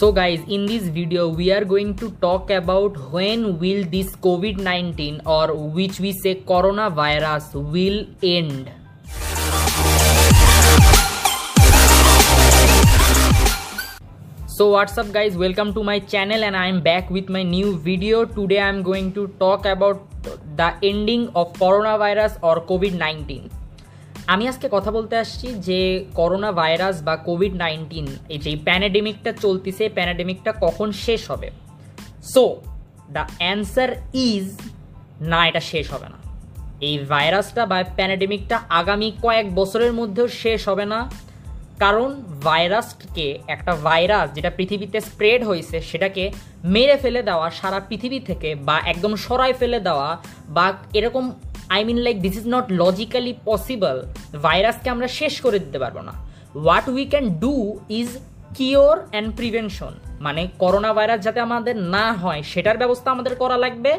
So guys, in this video we are going to talk about when will this COVID-19 or which we say coronavirus will end. So what's up guys, welcome to my channel and I am back with my new video. Today I am going to talk about the ending of coronavirus or COVID-19. আমি আজকে কথা বলতে আসছি যে corona virus বা Covid nineteen, এই যে প্যানাডেমিকটা চলতেছে প্যানাডেমিকটা কখন শেষ হবে? সো দ্য অ্যান্সার ইজ না, এটা শেষ হবে না। এই ভাইরাসটা বা প্যানাডেমিকটা আগামী কয়েক বছরের মধ্যেও শেষ হবে না। কারণ ভাইরাসকে, একটা ভাইরাস যেটা পৃথিবীতে স্প্রেড হয়েছে, সেটাকে মেরে ফেলে দেওয়া সারা পৃথিবী থেকে বা একদম সরাই ফেলে দেওয়া বা এরকম I mean like this is not logically possible ভাইরাসকে আমরা শেষ করে দিতে পারব না। What we can do is cure and prevention মানে করোনা ভাইরাস যাতে আমাদের না হয়, সেটার ব্যবস্থা আমাদের করা লাগবে,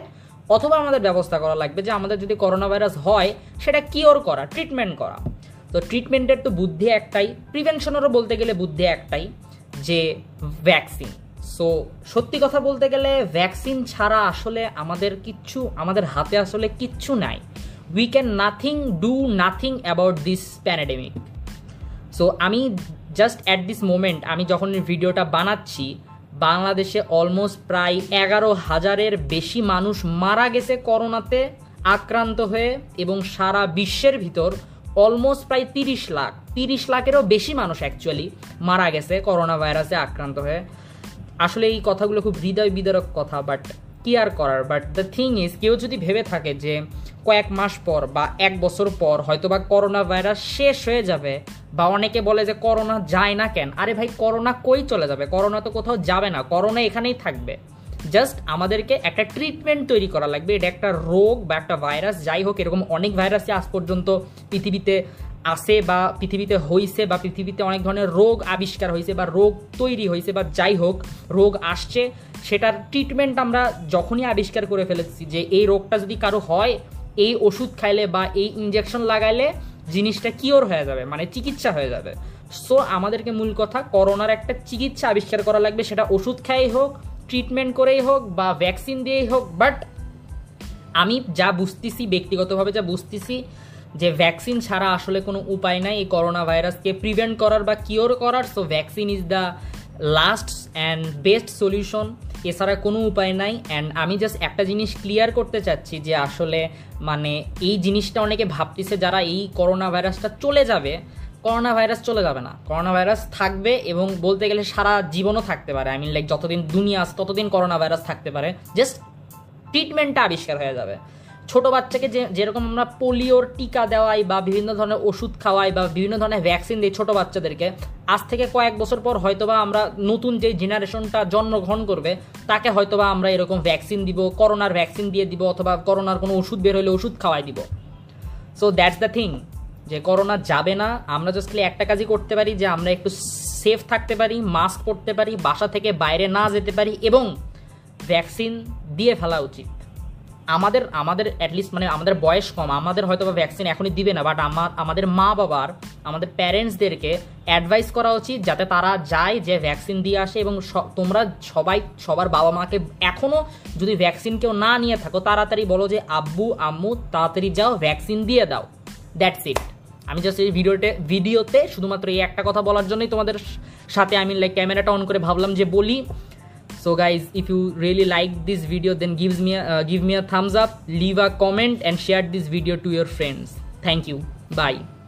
অথবা আমাদের ব্যবস্থা করা লাগবে যে আমাদের যদি করোনা ভাইরাস হয়, সেটা কিওর করা ট্রিটমেন্ট করা। তো ট্রিটমেন্টের তো বুদ্ধি একটাই প্রিভেনশনেরও বলতে গেলে বুদ্ধি একটাই, যে ভ্যাকসিন সো সত্যি কথা বলতে গেলে ভ্যাকসিন ছাড়া আসলে আমাদের কিচ্ছু, আমাদের হাতে আসলে কিচ্ছু নাই। We can nothing do nothing about this pandemic so আমি জাস্ট অ্যাট দিস মোমেন্ট আমি যখন ভিডিওটা বানাচ্ছি, বাংলাদেশে অলমোস্ট প্রায় এগারো হাজারের বেশি মানুষ মারা গেছে করোনাতে, আক্রান্ত হয়ে, এবং সারা বিশ্বের ভিতর অলমোস্ট প্রায় তিরিশ লাখ, তিরিশ লাখেরও বেশি মানুষ অ্যাকচুয়ালি মারা গেছে করোনা ভাইরাসে আক্রান্ত হয়ে। আসলে এই কথাগুলো খুব হৃদয় বিদারক কথা বাট কি আর করার। বাট দ্য থিং ইজ কেউ যদি ভেবে থাকে যে কয়েক মাস পর বা এক বছর পর হয়তো বা করোনা ভাইরাস শেষ হয়ে যাবে বা অনেকে বলে যে করোনা যায় না কেন, আরে ভাই করোনা কই চলে যাবে? করোনা তো কোথাও যাবে না, করোনা এখানেই থাকবে। জাস্ট আমাদেরকে একটা ট্রিটমেন্ট তৈরি করা লাগবে, এটা একটা রোগ বা একটা ভাইরাস যাই হোক, এরকম অনেক ভাইরাসই আজ পর্যন্ত পৃথিবীতে আসে বা পৃথিবীতে হইছে বা পৃথিবীতে অনেক ধরনের রোগ আবিষ্কার হয়েছে বা রোগ তৈরি হয়েছে বা যাই হোক, রোগ আসছে, সেটার ট্রিটমেন্ট আমরা যখনই আবিষ্কার করে ফেলেছি যে এই রোগটা যদি কারও হয়, এই ওষুধ খাইলে বা এই ইঞ্জেকশন লাগাইলে জিনিসটা কিওর হয়ে যাবে মানে চিকিৎসা হয়ে যাবে। সো আমাদেরকে মূল কথা করোনার একটা চিকিৎসা আবিষ্কার করা লাগবে, সেটা ওষুধ খাই হোক ট্রিটমেন্ট করেই হোক বা ভ্যাকসিন দিয়েই হোক বাট আমি যা বুঝতেছি, ব্যক্তিগতভাবে যা বুঝতেছি যে ভ্যাকসিন ছাড়া আসলে কোনো উপায় নাই এই করোনা ভাইরাসকে প্রিভেন্ট করার বা কিওর করার so vaccine is the last and best solution এছাড়া কোনো উপায় নাই অ্যান্ড আমি জাস্ট একটা জিনিস ক্লিয়ার করতে চাচ্ছি যে আসলে মানে এই জিনিসটা অনেকে ভাবতেছে যারা এই করোনা ভাইরাসটা চলে যাবে করোনা ভাইরাস চলে যাবে না। করোনা ভাইরাস থাকবে এবং বলতে গেলে সারা জীবনও থাকতে পারে। আই মিন লাইক যতদিন দুনিয়া আছে, ততদিন করোনা ভাইরাস থাকতে পারে। জাস্ট ট্রিটমেন্টটা আবিষ্কার হয়ে যাবে। ছোট বাচ্চাকে যে, যেরকম আমরা পোলিওর টিকা দেওয়াই বা বিভিন্ন ধরনের ওষুধ খাওয়াই বা বিভিন্ন ধরনের ভ্যাকসিন দিই ছোট বাচ্চাদেরকে, আজ থেকে কয়েক বছর পর হয়তোবা আমরা নতুন যে জেনারেশনটা জন্মগ্রহণ করবে, তাকে হয়তোবা আমরা এরকম ভ্যাকসিন দিব, করোনার ভ্যাকসিন দিয়ে দিব অথবা করোনার কোনো ওষুধ বের হলে ওষুধ খাওয়াই দিব। সো দ্যাটস দ্য থিং যে করোনা যাবে না, আমরা জাস্ট একটা কাজই করতে পারি যে আমরা একটু সেফ থাকতে পারি মাস্ক পরতে পারি, বাসা থেকে বাইরে না যেতে পারি এবং ভ্যাকসিন দিয়ে ফেলা উচিত। আমাদের আমাদের অ্যাটলিস্ট মানে আমাদের বয়স কম, আমাদের হয়তো বা ভ্যাকসিন এখনই দিবে না বাট আমার আমাদের মা বাবার, আমাদের প্যারেন্টসদেরকে অ্যাডভাইস করা উচিত যাতে তারা যায় যে ভ্যাকসিন দিয়ে আসে এবং তোমরা সবাই, সবার বাবা মাকে এখনও যদি ভ্যাকসিন কেউ না নিয়ে থাকো, তাড়াতাড়ি বলো যে, আব্বু, আম্মু, তাড়াতাড়ি যাও ভ্যাকসিন দিয়ে দাও। দ্যাটস ইট আমি জাস্ট এই ভিডিওতে ভিডিওতে শুধুমাত্র এই একটা কথা বলার জন্যই তোমাদের সাথে আমি লাইক ক্যামেরাটা অন করে ভাবলাম যে বলি so guys if you really like this video then gives me a, uh, give me a thumbs up leave a comment and share this video to your friends. Thank you. Bye